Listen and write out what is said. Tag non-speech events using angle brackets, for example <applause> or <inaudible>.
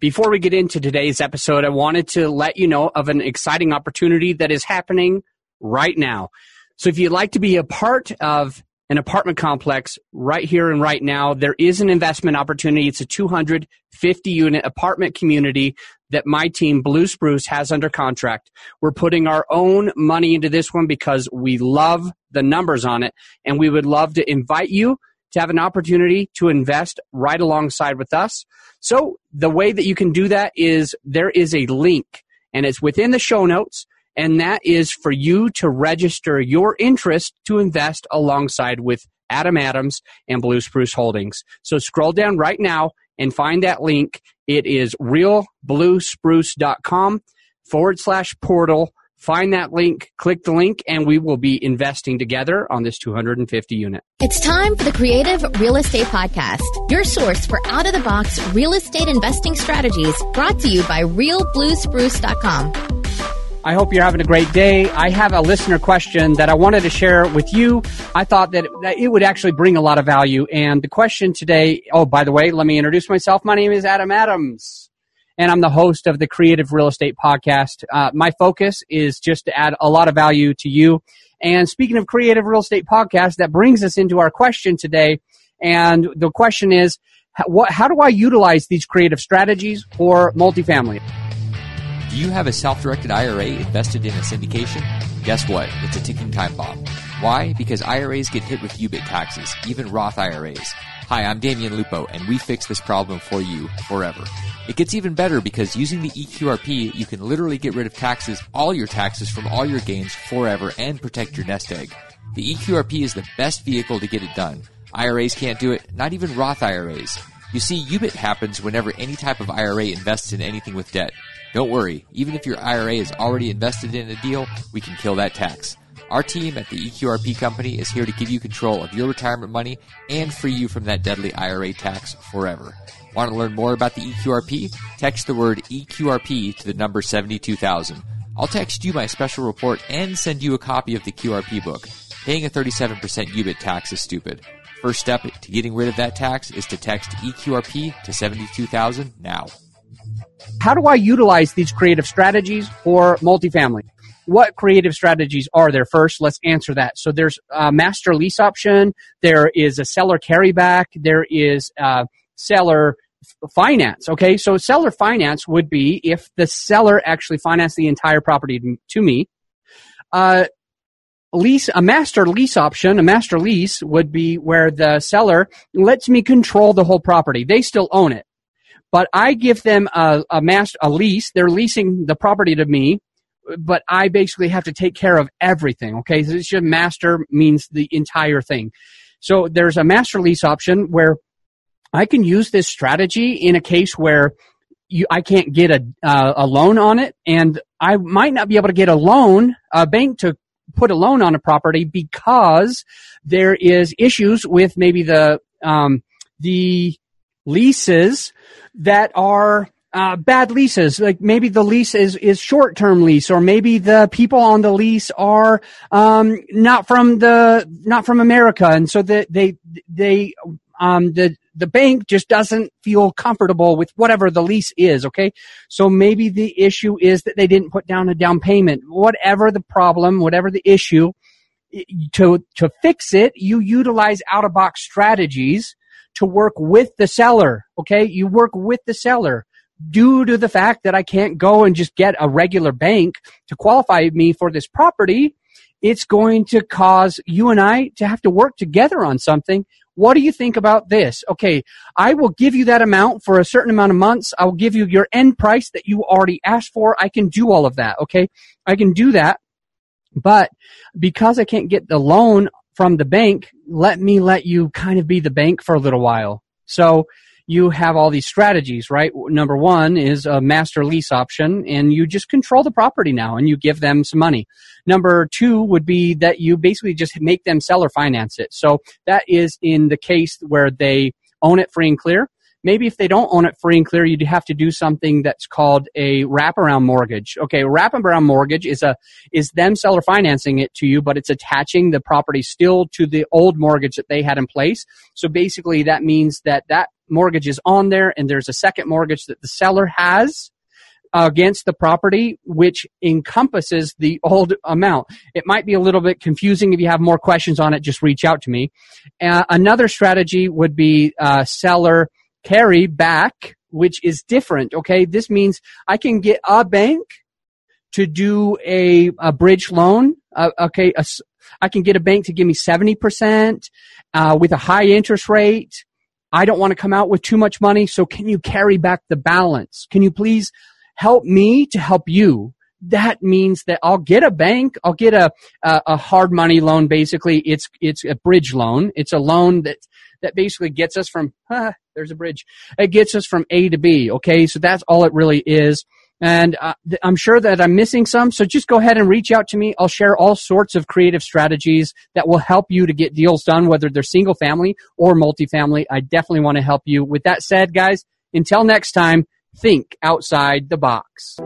Before we get into today's episode, I wanted to let you know of an exciting opportunity that is happening right now. So if you'd like to be a part of an apartment complex right here and right now, there is an investment opportunity. It's a 250 unit apartment community that my team, Blue Spruce, has under contract. We're putting our own money into this one because we love the numbers on it and we would love to invite you to have an opportunity to invest right alongside with us. So the way that you can do that is there is a link and it's within the show notes. And that is for you to register your interest to invest alongside with Adam Adams and Blue Spruce Holdings. So scroll down right now and find that link. It is realbluespruce.com forward slash portal Find that link, click the link, and we will be investing together on this 250 unit. It's time for the Creative Real Estate Podcast, your source for out of the box real estate investing strategies brought to you by realbluespruce.com. I hope you're having a great day. I have a listener question that I wanted to share with you. I thought that, that it would actually bring a lot of value. And the question today, oh, by the way, let me introduce myself. My name is Adam Adams and I'm the host of the Creative Real Estate Podcast. Uh, my focus is just to add a lot of value to you. And speaking of Creative Real Estate Podcast, that brings us into our question today. And the question is, how do I utilize these creative strategies for multifamily? Do you have a self directed IRA invested in a syndication? Guess what? It's a ticking time bomb. Why? Because IRAs get hit with UBIT taxes, even Roth IRAs. Hi, I'm Damion Lupo, and we fix this problem for you forever. It gets even better because using the EQRP, you can literally get rid of taxes, all your taxes from all your gains forever and protect your nest egg. The EQRP is the best vehicle to get it done. IRAs can't do it, not even Roth IRAs. You see, UBIT happens whenever any type of IRA invests in anything with debt. Don't worry, even if your IRA is already invested in a deal, we can kill that tax. Our team at the EQRP company is here to give you control of your retirement money and free you from that deadly IRA tax forever. Want to learn more about the EQRP? Text the word EQRP to the number 72000. I'll text you my special report and send you a copy of the QRP book. Paying a 37% UBIT tax is stupid. First step to getting rid of that tax is to text EQRP to 72000 now. How do I utilize these creative strategies for multifamily? What creative strategies are there? First, let's answer that. So there's a master lease option. There is a seller carryback. There is a seller finance. Okay. So seller finance would be if the seller actually financed the entire property to me. Uh, lease, a master lease option, a master lease would be where the seller lets me control the whole property. They still own it, but I give them a, a master, a lease. They're leasing the property to me but I basically have to take care of everything. Okay, so it's just master means the entire thing. So there's a master lease option where I can use this strategy in a case where you, I can't get a uh, a loan on it, and I might not be able to get a loan, a bank to put a loan on a property because there is issues with maybe the um, the leases that are uh, bad leases. Like maybe the lease is, is short term lease, or maybe the people on the lease are um, not from the not from America, and so that they they um, the the bank just doesn't feel comfortable with whatever the lease is. Okay, so maybe the issue is that they didn't put down a down payment. Whatever the problem, whatever the issue, to to fix it, you utilize out of box strategies to work with the seller. Okay, you work with the seller due to the fact that I can't go and just get a regular bank to qualify me for this property, it's going to cause you and I to have to work together on something. What do you think about this? Okay, I will give you that amount for a certain amount of months. I will give you your end price that you already asked for. I can do all of that. Okay, I can do that. But because I can't get the loan from the bank, let me let you kind of be the bank for a little while. So you have all these strategies, right? Number one is a master lease option, and you just control the property now and you give them some money. Number two would be that you basically just make them seller finance it. So that is in the case where they own it free and clear. Maybe if they don't own it free and clear, you'd have to do something that's called a wraparound mortgage. Okay, wraparound mortgage is a is them seller financing it to you, but it's attaching the property still to the old mortgage that they had in place. So basically, that means that that mortgage is on there and there's a second mortgage that the seller has against the property, which encompasses the old amount. It might be a little bit confusing. If you have more questions on it, just reach out to me. Uh, another strategy would be uh, seller carry back, which is different. Okay, this means I can get a bank to do a, a bridge loan. Uh, okay, a, I can get a bank to give me 70% uh, with a high interest rate. I don't want to come out with too much money, so can you carry back the balance? Can you please help me to help you? That means that I'll get a bank, I'll get a, a, a hard money loan. Basically, it's it's a bridge loan. It's a loan that that basically gets us from ah, <laughs> there's a bridge. It gets us from A to B. Okay, so that's all it really is. And uh, th- I'm sure that I'm missing some. So just go ahead and reach out to me. I'll share all sorts of creative strategies that will help you to get deals done, whether they're single family or multifamily. I definitely want to help you. With that said, guys, until next time, think outside the box.